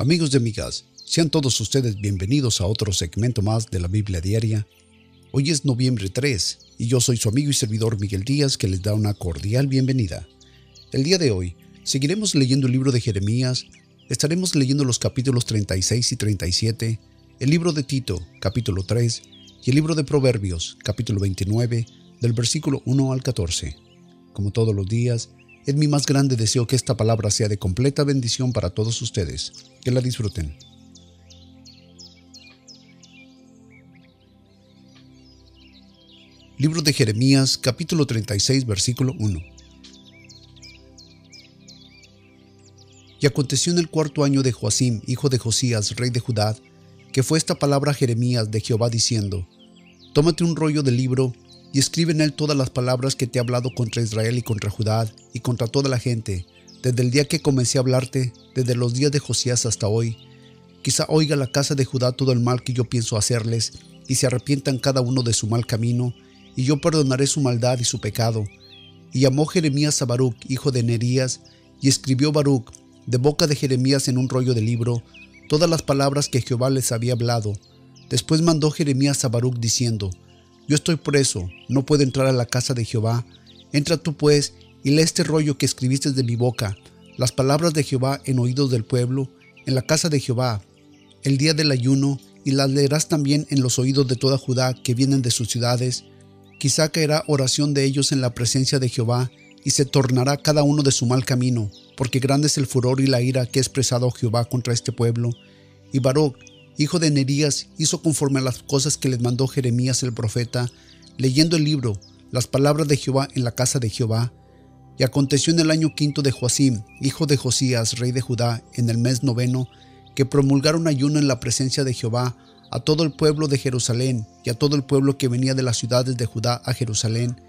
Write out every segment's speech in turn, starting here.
Amigos y amigas, sean todos ustedes bienvenidos a otro segmento más de la Biblia Diaria. Hoy es noviembre 3 y yo soy su amigo y servidor Miguel Díaz que les da una cordial bienvenida. El día de hoy seguiremos leyendo el libro de Jeremías, estaremos leyendo los capítulos 36 y 37, el libro de Tito, capítulo 3, y el libro de Proverbios, capítulo 29, del versículo 1 al 14. Como todos los días, es mi más grande deseo que esta palabra sea de completa bendición para todos ustedes. Que la disfruten. Libro de Jeremías, capítulo 36, versículo 1. Y aconteció en el cuarto año de Joacim, hijo de Josías, rey de Judá, que fue esta palabra Jeremías de Jehová diciendo, Tómate un rollo de libro y escribe en él todas las palabras que te he hablado contra Israel y contra Judá y contra toda la gente, desde el día que comencé a hablarte, desde los días de Josías hasta hoy. Quizá oiga la casa de Judá todo el mal que yo pienso hacerles, y se arrepientan cada uno de su mal camino, y yo perdonaré su maldad y su pecado. Y llamó Jeremías a Baruch, hijo de Nerías, y escribió Baruch, de boca de Jeremías en un rollo de libro, todas las palabras que Jehová les había hablado. Después mandó Jeremías a Baruch diciendo, yo estoy preso, no puedo entrar a la casa de Jehová. Entra tú pues y lee este rollo que escribiste de mi boca, las palabras de Jehová en oídos del pueblo, en la casa de Jehová, el día del ayuno, y las leerás también en los oídos de toda Judá que vienen de sus ciudades. Quizá caerá oración de ellos en la presencia de Jehová, y se tornará cada uno de su mal camino, porque grande es el furor y la ira que ha expresado Jehová contra este pueblo. Y Baruch, hijo de Nerías, hizo conforme a las cosas que les mandó Jeremías el profeta, leyendo el libro, las palabras de Jehová en la casa de Jehová. Y aconteció en el año quinto de Joacim, hijo de Josías, rey de Judá, en el mes noveno, que promulgaron ayuno en la presencia de Jehová a todo el pueblo de Jerusalén y a todo el pueblo que venía de las ciudades de Judá a Jerusalén.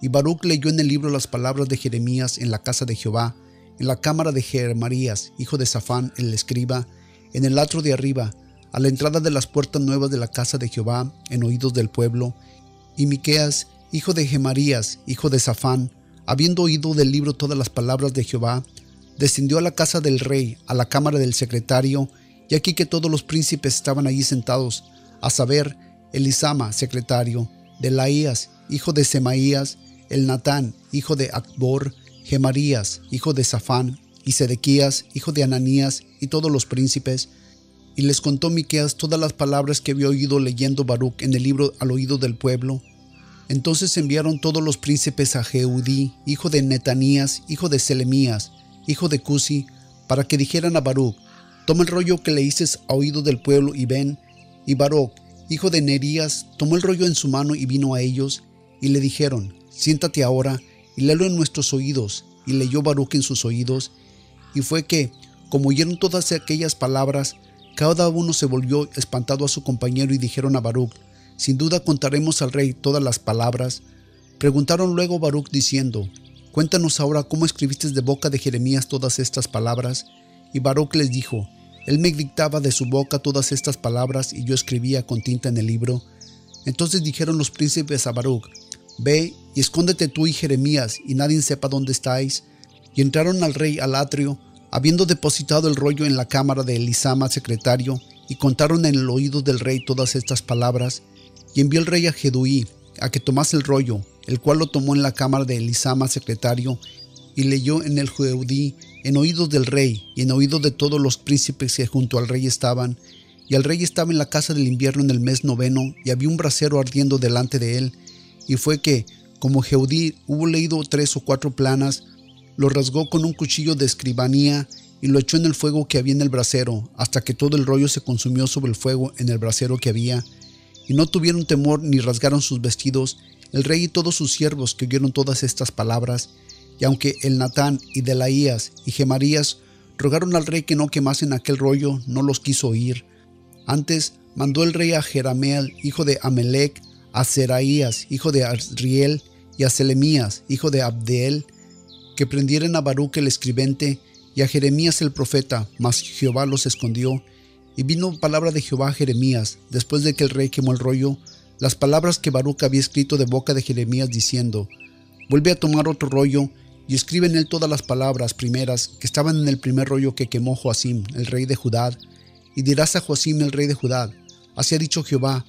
Y Baruch leyó en el libro las palabras de Jeremías en la casa de Jehová, en la cámara de Jeremarías, hijo de Safán, el escriba, en el atro de arriba, a la entrada de las puertas nuevas de la casa de Jehová, en oídos del pueblo, y Miqueas, hijo de Gemarías, hijo de Safán, habiendo oído del libro todas las palabras de Jehová, descendió a la casa del rey, a la cámara del secretario, y aquí que todos los príncipes estaban allí sentados, a saber, Elisama, secretario, Delaías, hijo de Semaías, el Natán, hijo de Akbor, Gemarías, hijo de Safán, y Sedequías, hijo de Ananías, y todos los príncipes, y les contó Miqueas todas las palabras que había oído leyendo Baruch en el libro al oído del pueblo. Entonces enviaron todos los príncipes a Jehudí, hijo de Netanías, hijo de Selemías, hijo de Cusi, para que dijeran a Baruch, toma el rollo que leíces a oído del pueblo y ven. Y Baruch, hijo de Nerías, tomó el rollo en su mano y vino a ellos, y le dijeron, siéntate ahora y léelo en nuestros oídos. Y leyó Baruch en sus oídos, y fue que, como oyeron todas aquellas palabras, cada uno se volvió espantado a su compañero y dijeron a Baruch, sin duda contaremos al rey todas las palabras. Preguntaron luego Baruch diciendo, Cuéntanos ahora cómo escribiste de boca de Jeremías todas estas palabras. Y Baruch les dijo, Él me dictaba de su boca todas estas palabras y yo escribía con tinta en el libro. Entonces dijeron los príncipes a Baruch, Ve y escóndete tú y Jeremías, y nadie sepa dónde estáis. Y entraron al rey al atrio, habiendo depositado el rollo en la cámara de Elisama, secretario, y contaron en el oído del rey todas estas palabras, y envió el rey a Jeduí a que tomase el rollo, el cual lo tomó en la cámara de Elisama, secretario, y leyó en el Jeudí, en oídos del rey, y en oídos de todos los príncipes que junto al rey estaban, y el rey estaba en la casa del invierno en el mes noveno, y había un brasero ardiendo delante de él, y fue que, como Jeudí hubo leído tres o cuatro planas, lo rasgó con un cuchillo de escribanía y lo echó en el fuego que había en el brasero, hasta que todo el rollo se consumió sobre el fuego en el brasero que había. Y no tuvieron temor ni rasgaron sus vestidos, el rey y todos sus siervos que oyeron todas estas palabras. Y aunque el Natán y Delaías y Gemarías rogaron al rey que no quemasen aquel rollo, no los quiso oír. Antes mandó el rey a Jerameel, hijo de Amelec, a Seraías, hijo de Azriel, y a Selemías, hijo de Abdeel, que prendieran a Baruch el escribente y a Jeremías el profeta, mas Jehová los escondió. Y vino palabra de Jehová a Jeremías, después de que el rey quemó el rollo, las palabras que Baruch había escrito de boca de Jeremías diciendo, Vuelve a tomar otro rollo y escribe en él todas las palabras primeras que estaban en el primer rollo que quemó Joacim, el rey de Judá, y dirás a Joacim, el rey de Judá, así ha dicho Jehová,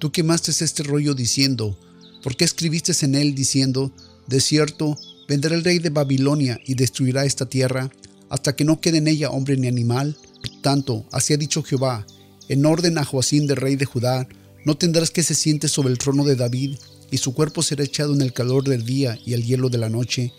tú quemaste este rollo diciendo, ¿por qué escribiste en él diciendo, de cierto, vendrá el rey de Babilonia y destruirá esta tierra, hasta que no quede en ella hombre ni animal? tanto, así ha dicho Jehová, en orden a Joacim, del rey de Judá, no tendrás que se siente sobre el trono de David, y su cuerpo será echado en el calor del día y el hielo de la noche,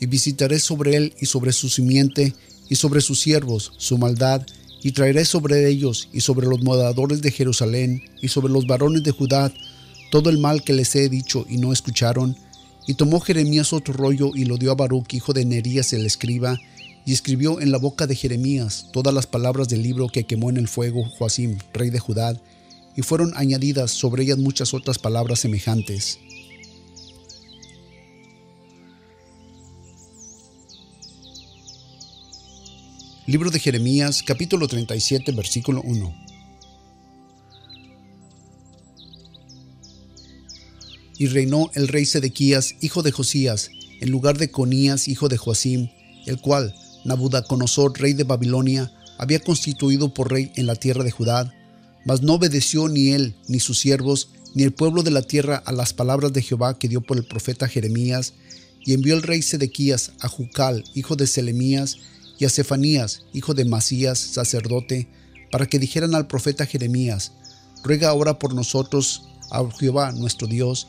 y visitaré sobre él y sobre su simiente y sobre sus siervos su maldad, y traeré sobre ellos y sobre los moradores de Jerusalén y sobre los varones de Judá todo el mal que les he dicho y no escucharon. Y tomó Jeremías otro rollo y lo dio a Baruch, hijo de Nerías el escriba, y escribió en la boca de Jeremías todas las palabras del libro que quemó en el fuego Joacim, rey de Judá, y fueron añadidas sobre ellas muchas otras palabras semejantes. Libro de Jeremías, capítulo 37, versículo 1. Y reinó el rey Sedequías, hijo de Josías, en lugar de Conías, hijo de Joacim, el cual Nabucodonosor, rey de Babilonia, había constituido por rey en la tierra de Judá, mas no obedeció ni él, ni sus siervos, ni el pueblo de la tierra a las palabras de Jehová que dio por el profeta Jeremías, y envió el rey Sedequías a Jucal, hijo de Selemías, y a Cefanías, hijo de Masías, sacerdote, para que dijeran al profeta Jeremías, ruega ahora por nosotros a Jehová nuestro Dios.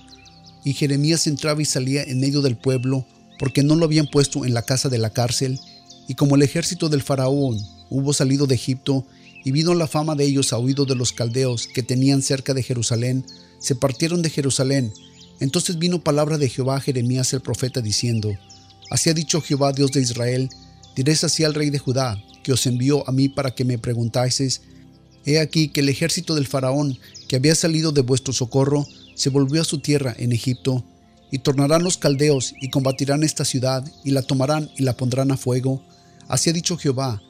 Y Jeremías entraba y salía en medio del pueblo, porque no lo habían puesto en la casa de la cárcel, y como el ejército del faraón hubo salido de Egipto, y vino la fama de ellos a oído de los caldeos que tenían cerca de Jerusalén, se partieron de Jerusalén. Entonces vino palabra de Jehová a Jeremías el profeta diciendo, Así ha dicho Jehová Dios de Israel, Diréis así al rey de Judá, que os envió a mí para que me preguntaseis, he aquí que el ejército del faraón, que había salido de vuestro socorro, se volvió a su tierra en Egipto, y tornarán los caldeos y combatirán esta ciudad, y la tomarán y la pondrán a fuego. Así ha dicho Jehová,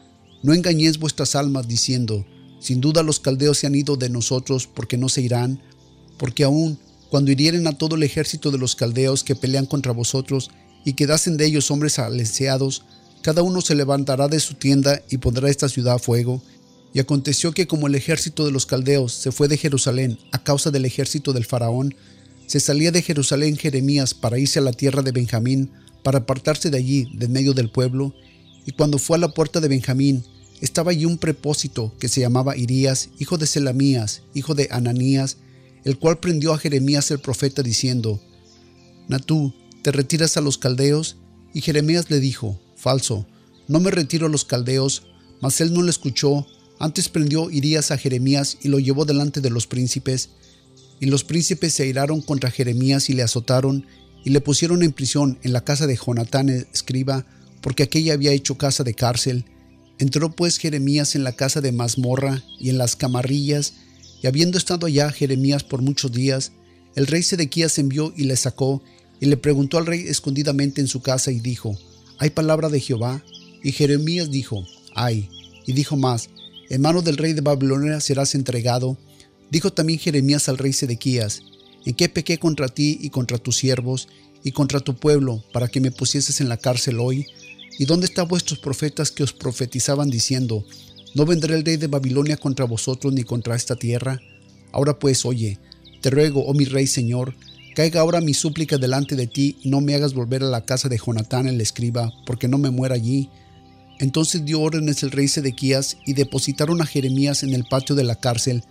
no engañéis vuestras almas diciendo, sin duda los caldeos se han ido de nosotros porque no se irán, porque aún cuando hirieren a todo el ejército de los caldeos que pelean contra vosotros, y quedasen de ellos hombres aleseados, cada uno se levantará de su tienda y pondrá esta ciudad a fuego. Y aconteció que como el ejército de los caldeos se fue de Jerusalén a causa del ejército del faraón, se salía de Jerusalén Jeremías para irse a la tierra de Benjamín, para apartarse de allí, de medio del pueblo, y cuando fue a la puerta de Benjamín, estaba allí un prepósito que se llamaba Irías, hijo de Selamías, hijo de Ananías, el cual prendió a Jeremías el profeta diciendo, Natú, ¿te retiras a los caldeos? Y Jeremías le dijo, falso. No me retiro a los caldeos, mas él no le escuchó. Antes prendió Irías a Jeremías y lo llevó delante de los príncipes. Y los príncipes se airaron contra Jeremías y le azotaron y le pusieron en prisión en la casa de Jonatán escriba, porque aquella había hecho casa de cárcel. Entró pues Jeremías en la casa de mazmorra y en las camarrillas, y habiendo estado allá Jeremías por muchos días, el rey Sedequías envió y le sacó, y le preguntó al rey escondidamente en su casa y dijo, ¿hay palabra de Jehová? Y Jeremías dijo, hay. Y dijo más, en mano del rey de Babilonia serás entregado. Dijo también Jeremías al rey Sedequías, ¿en qué pequé contra ti y contra tus siervos y contra tu pueblo para que me pusieses en la cárcel hoy? ¿Y dónde están vuestros profetas que os profetizaban diciendo, no vendrá el rey de Babilonia contra vosotros ni contra esta tierra? Ahora pues, oye, te ruego, oh mi rey Señor, Caiga ahora mi súplica delante de ti no me hagas volver a la casa de Jonatán el escriba, porque no me muera allí. Entonces dio órdenes el rey Sedequías y depositaron a Jeremías en el patio de la cárcel,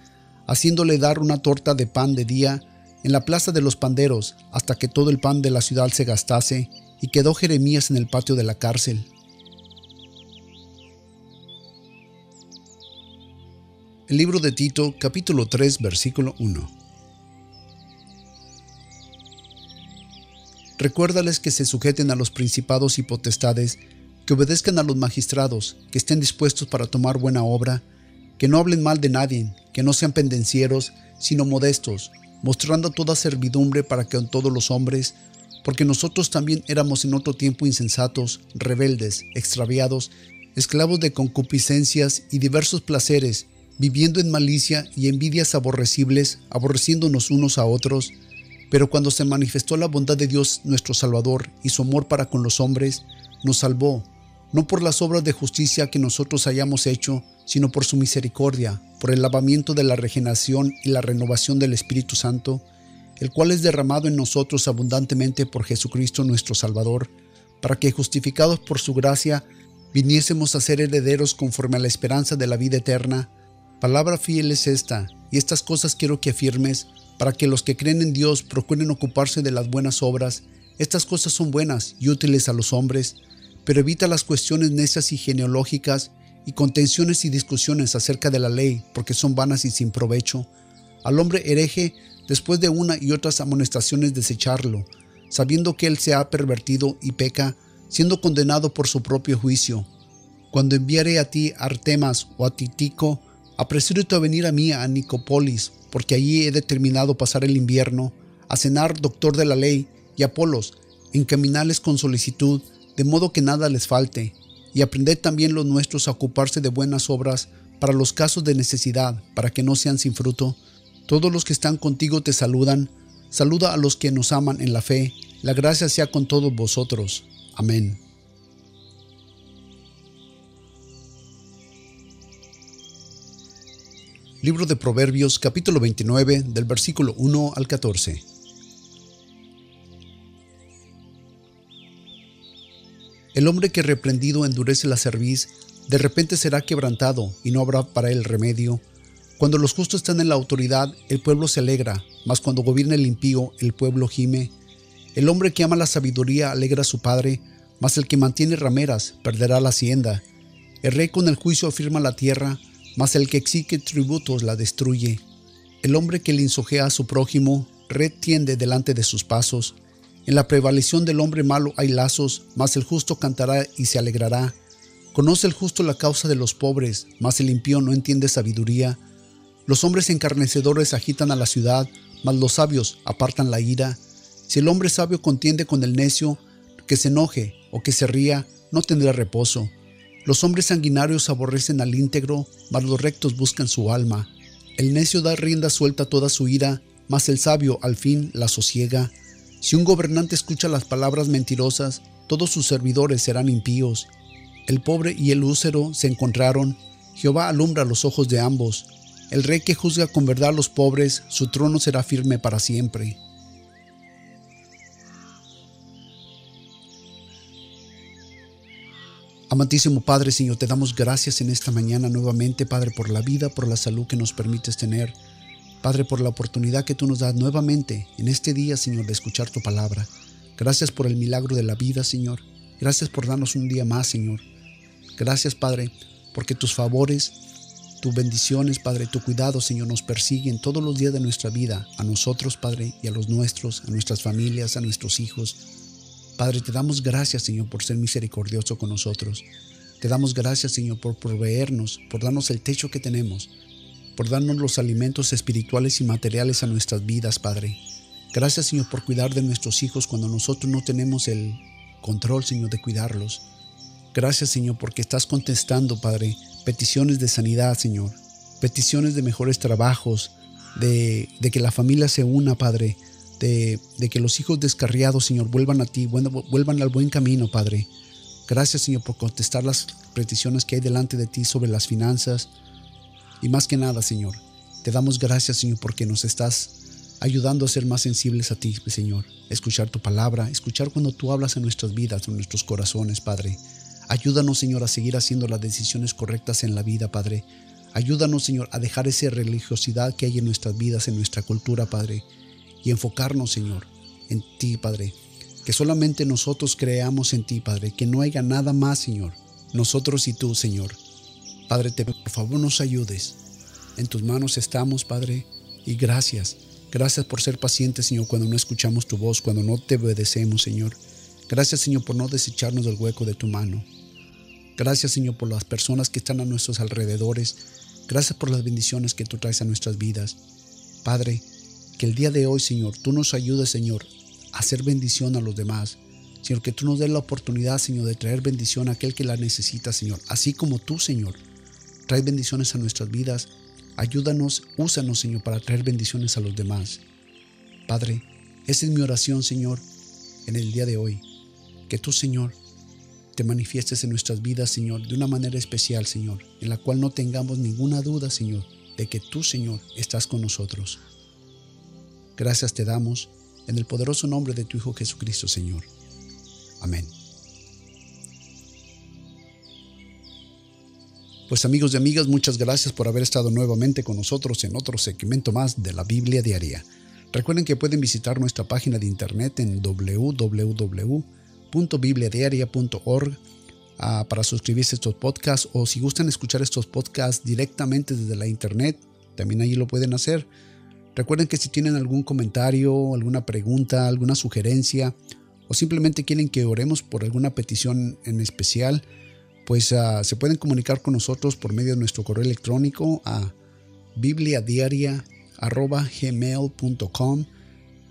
haciéndole dar una torta de pan de día en la plaza de los panderos, hasta que todo el pan de la ciudad se gastase, y quedó Jeremías en el patio de la cárcel. El libro de Tito, capítulo 3, versículo 1. Recuérdales que se sujeten a los principados y potestades, que obedezcan a los magistrados, que estén dispuestos para tomar buena obra, que no hablen mal de nadie, que no sean pendencieros, sino modestos, mostrando toda servidumbre para que en todos los hombres, porque nosotros también éramos en otro tiempo insensatos, rebeldes, extraviados, esclavos de concupiscencias y diversos placeres, viviendo en malicia y envidias aborrecibles, aborreciéndonos unos a otros, Pero cuando se manifestó la bondad de Dios nuestro Salvador y su amor para con los hombres, nos salvó, no por las obras de justicia que nosotros hayamos hecho, sino por su misericordia, por el lavamiento de la regeneración y la renovación del Espíritu Santo, el cual es derramado en nosotros abundantemente por Jesucristo nuestro Salvador, para que justificados por su gracia, viniésemos a ser herederos conforme a la esperanza de la vida eterna. Palabra fiel es esta, y estas cosas quiero que afirmes, para que los que creen en Dios procuren ocuparse de las buenas obras. Estas cosas son buenas y útiles a los hombres, pero evita las cuestiones necias y genealógicas y contenciones y discusiones acerca de la ley, porque son vanas y sin provecho. Al hombre hereje, después de una y otras amonestaciones, desecharlo, sabiendo que él se ha pervertido y peca, siendo condenado por su propio juicio. Cuando enviare a ti Artemas o a Titico, apresúrate a venir a mí a Nicopolis, porque allí he determinado pasar el invierno, a cenar doctor de la ley y Apolos, encaminarles con solicitud, de modo que nada les falte, y aprender también los nuestros a ocuparse de buenas obras para los casos de necesidad, para que no sean sin fruto. Todos los que están contigo te saludan, saluda a los que nos aman en la fe, la gracia sea con todos vosotros. Amén. Libro de Proverbios capítulo 29 del versículo 1 al 14. El hombre que reprendido endurece la cerviz, de repente será quebrantado y no habrá para él remedio. Cuando los justos están en la autoridad, el pueblo se alegra, mas cuando gobierna el impío, el pueblo gime. El hombre que ama la sabiduría alegra a su padre, mas el que mantiene rameras perderá la hacienda. El rey con el juicio afirma la tierra, mas el que exige tributos la destruye. El hombre que linsojea a su prójimo, red tiende delante de sus pasos. En la prevaleción del hombre malo hay lazos, mas el justo cantará y se alegrará. Conoce el justo la causa de los pobres, mas el impío no entiende sabiduría. Los hombres encarnecedores agitan a la ciudad, mas los sabios apartan la ira. Si el hombre sabio contiende con el necio, que se enoje o que se ría, no tendrá reposo. Los hombres sanguinarios aborrecen al íntegro, mas los rectos buscan su alma. El necio da rienda suelta a toda su ira, mas el sabio al fin la sosiega. Si un gobernante escucha las palabras mentirosas, todos sus servidores serán impíos. El pobre y el úsero se encontraron, Jehová alumbra los ojos de ambos. El rey que juzga con verdad a los pobres, su trono será firme para siempre. Amantísimo Padre, Señor, te damos gracias en esta mañana nuevamente, Padre, por la vida, por la salud que nos permites tener. Padre, por la oportunidad que tú nos das nuevamente en este día, Señor, de escuchar tu palabra. Gracias por el milagro de la vida, Señor. Gracias por darnos un día más, Señor. Gracias, Padre, porque tus favores, tus bendiciones, Padre, tu cuidado, Señor, nos persiguen todos los días de nuestra vida, a nosotros, Padre, y a los nuestros, a nuestras familias, a nuestros hijos. Padre, te damos gracias, Señor, por ser misericordioso con nosotros. Te damos gracias, Señor, por proveernos, por darnos el techo que tenemos, por darnos los alimentos espirituales y materiales a nuestras vidas, Padre. Gracias, Señor, por cuidar de nuestros hijos cuando nosotros no tenemos el control, Señor, de cuidarlos. Gracias, Señor, porque estás contestando, Padre, peticiones de sanidad, Señor, peticiones de mejores trabajos, de, de que la familia se una, Padre, de, que los hijos descarriados, Señor, vuelvan a ti, vuelvan al buen camino, Padre. Gracias, Señor, por contestar las peticiones que hay delante de ti sobre las finanzas. Y más que nada, Señor, te damos gracias, Señor, porque nos estás ayudando a ser más sensibles a ti, Señor. Escuchar tu palabra, escuchar cuando tú hablas en nuestras vidas, en nuestros corazones, Padre. Ayúdanos, Señor, a seguir haciendo las decisiones correctas en la vida, Padre. Ayúdanos, Señor, a dejar esa religiosidad que hay en nuestras vidas, en nuestra cultura, Padre y enfocarnos, Señor, en ti, Padre. Que solamente nosotros creamos en ti, Padre, que no haya nada más, Señor, nosotros y tú, Señor. Padre, te, por favor nos ayudes. En tus manos estamos, Padre, y gracias. Gracias por ser paciente, Señor, cuando no escuchamos tu voz, cuando no te obedecemos, Señor. Gracias, Señor, por no desecharnos del hueco de tu mano. Gracias, Señor, por las personas que están a nuestros alrededores. Gracias por las bendiciones que tú traes a nuestras vidas. Padre, que el día de hoy, Señor, tú nos ayudes, Señor, a hacer bendición a los demás. Señor, que tú nos des la oportunidad, Señor, de traer bendición a aquel que la necesita, Señor. Así como tú, Señor, trae bendiciones a nuestras vidas. Ayúdanos, úsanos, Señor, para traer bendiciones a los demás. Padre, Esa es mi oración, Señor, en el día de hoy. Que tú, Señor, te manifiestes en nuestras vidas, Señor, de una manera especial, Señor, en la cual no tengamos ninguna duda, Señor, de que tú, Señor, estás con nosotros. Gracias te damos en el poderoso nombre de tu Hijo Jesucristo, Señor. Amén. Pues amigos y amigas, muchas gracias por haber estado nuevamente con nosotros en otro segmento más de la Biblia Diaria. Recuerden que pueden visitar nuestra página de internet en www.bibliadiaria.org ah, para suscribirse a estos podcasts o si gustan escuchar estos podcasts directamente desde la internet, también allí lo pueden hacer. Recuerden que si tienen algún comentario, alguna pregunta, alguna sugerencia o simplemente quieren que oremos por alguna petición en especial, pues ah, se pueden comunicar con nosotros por medio de nuestro correo electrónico a bibliadiaria.gmail.com.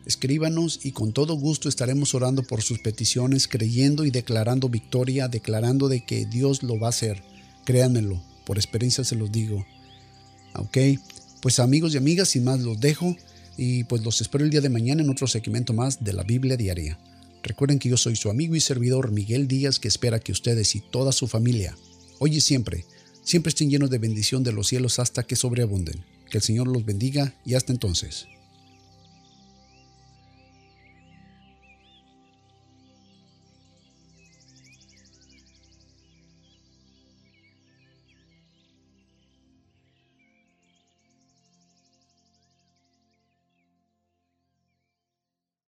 Escríbanos y con todo gusto estaremos orando por sus peticiones, creyendo y declarando victoria, declarando de que Dios lo va a hacer. Créanmelo, por experiencia se los digo. Ok, pues amigos y amigas, sin más los dejo y pues los espero el día de mañana en otro segmento más de la Biblia Diaria. Recuerden que yo soy su amigo y servidor Miguel Díaz que espera que ustedes y toda su familia, hoy y siempre, siempre estén llenos de bendición de los cielos hasta que sobreabunden. Que el Señor los bendiga y hasta entonces.